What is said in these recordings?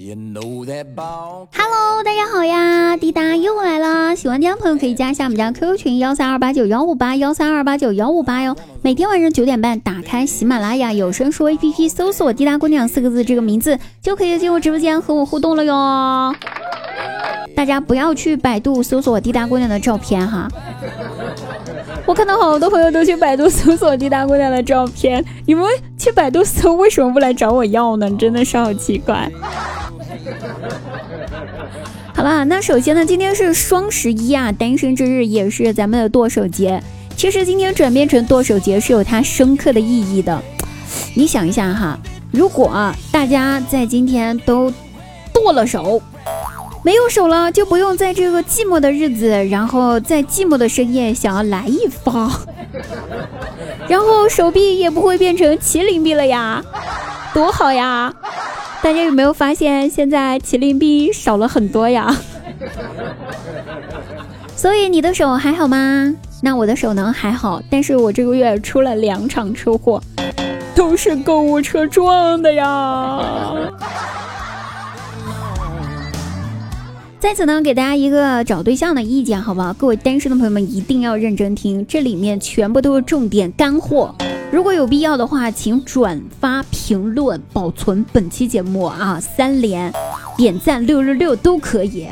Hello，大家好呀，滴答又来了。喜欢滴答朋友可以加一下我们家 QQ 群幺三二八九幺五八幺三二八九幺五八哟。每天晚上九点半，打开喜马拉雅有声书 APP，搜索“滴答姑娘”四个字这个名字，就可以进入直播间和我互动了哟。大家不要去百度搜索滴答姑娘的照片哈。我看到好多朋友都去百度搜索滴答姑娘的照片，你们去百度搜为什么不来找我要呢？真的是好奇怪。好啦，那首先呢，今天是双十一啊，单身之日也是咱们的剁手节。其实今天转变成剁手节是有它深刻的意义的。你想一下哈，如果大家在今天都剁了手，没有手了，就不用在这个寂寞的日子，然后在寂寞的深夜想要来一发，然后手臂也不会变成麒麟臂了呀，多好呀！大家有没有发现，现在麒麟臂少了很多呀？所以你的手还好吗？那我的手呢？还好，但是我这个月出了两场车祸，都是购物车撞的呀。在此呢，给大家一个找对象的意见，好不好？各位单身的朋友们一定要认真听，这里面全部都是重点干货。如果有必要的话，请转发、评论、保存本期节目啊，三连、点赞六六六都可以。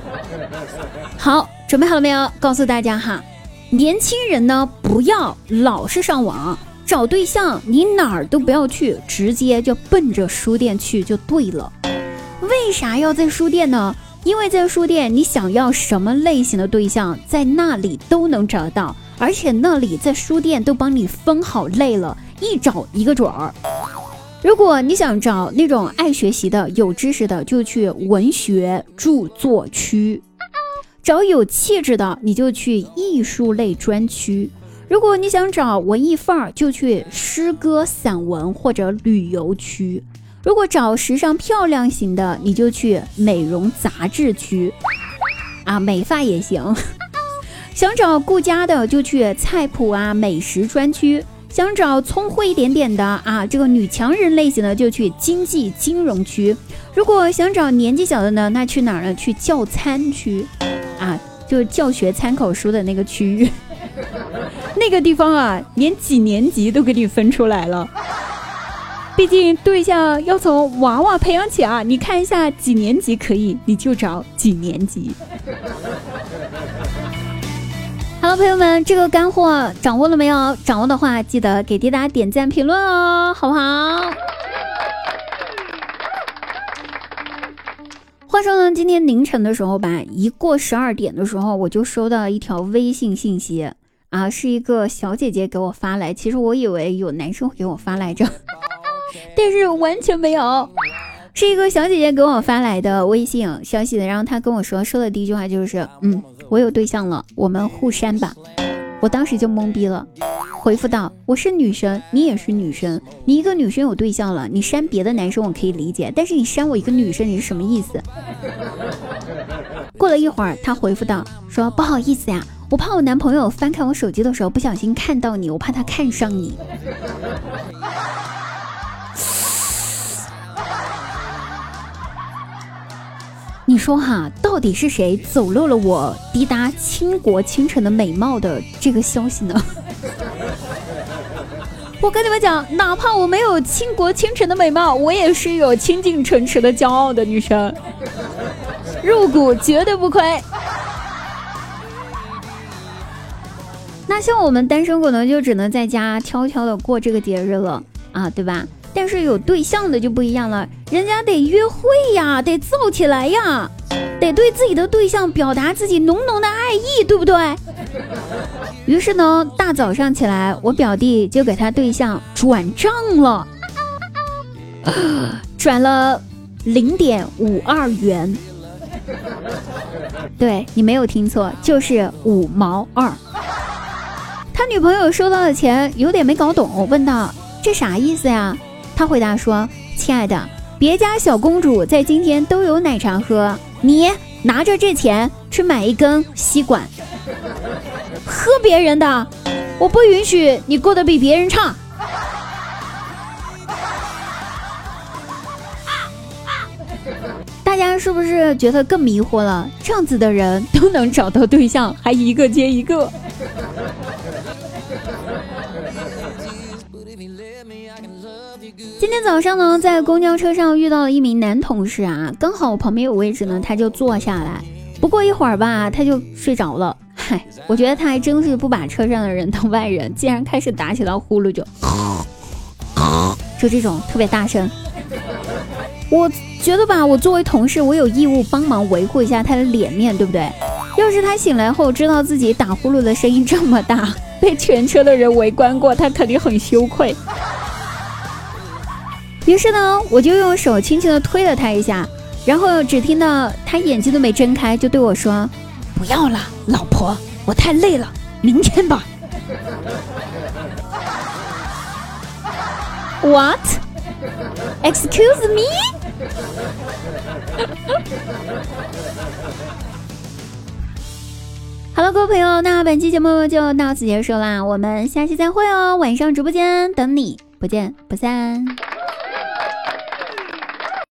好，准备好了没有？告诉大家哈，年轻人呢，不要老是上网找对象，你哪儿都不要去，直接就奔着书店去就对了。为啥要在书店呢？因为在书店，你想要什么类型的对象，在那里都能找到，而且那里在书店都帮你分好类了，一找一个准儿。如果你想找那种爱学习的、有知识的，就去文学著作区；找有气质的，你就去艺术类专区；如果你想找文艺范儿，就去诗歌、散文或者旅游区。如果找时尚漂亮型的，你就去美容杂志区，啊，美发也行。想找顾家的，就去菜谱啊美食专区；想找聪慧一点点的啊，这个女强人类型的，就去经济金融区。如果想找年纪小的呢，那去哪儿呢？去教餐区，啊，就是教学参考书的那个区域。那个地方啊，连几年级都给你分出来了。毕竟对象要从娃娃培养起啊！你看一下几年级可以，你就找几年级。朋友们，这个干货掌握了没有？掌握的话，记得给滴答点赞评论哦，好不好？话说呢，今天凌晨的时候吧，一过十二点的时候，我就收到一条微信信息啊，是一个小姐姐给我发来。其实我以为有男生给我发来着。但是完全没有，是一个小姐姐给我发来的微信消息的，然后她跟我说，说的第一句话就是，嗯，我有对象了，我们互删吧。我当时就懵逼了，回复道，我是女生，你也是女生，你一个女生有对象了，你删别的男生我可以理解，但是你删我一个女生，你是什么意思？过了一会儿，她回复道，说不好意思呀，我怕我男朋友翻看我手机的时候不小心看到你，我怕他看上你。你说哈，到底是谁走漏了我滴答倾国倾城的美貌的这个消息呢？我跟你们讲，哪怕我没有倾国倾城的美貌，我也是有倾尽城池的骄傲的女生，入股绝对不亏。那像我们单身狗呢，就只能在家悄悄的过这个节日了啊，对吧？但是有对象的就不一样了，人家得约会呀，得造起来呀，得对自己的对象表达自己浓浓的爱意，对不对？于是呢，大早上起来，我表弟就给他对象转账了，转了零点五二元，对你没有听错，就是五毛二。他女朋友收到的钱有点没搞懂，问道：“这啥意思呀？”他回答说：“亲爱的，别家小公主在今天都有奶茶喝，你拿着这钱去买一根吸管，喝别人的，我不允许你过得比别人差。”大家是不是觉得更迷惑了？这样子的人都能找到对象，还一个接一个。今天早上呢，在公交车上遇到了一名男同事啊，刚好我旁边有位置呢，他就坐下来。不过一会儿吧，他就睡着了。嗨，我觉得他还真是不把车上的人当外人，竟然开始打起了呼噜，就就这种特别大声。我觉得吧，我作为同事，我有义务帮忙维护一下他的脸面，对不对？要是他醒来后知道自己打呼噜的声音这么大，被全车的人围观过，他肯定很羞愧。于是呢，我就用手轻轻的推了他一下，然后只听到他眼睛都没睁开，就对我说：“不要了，老婆，我太累了，明天吧。” What? Excuse me? Hello，各位朋友，那本期节目就到此结束啦，我们下期再会哦，晚上直播间等你，不见不散。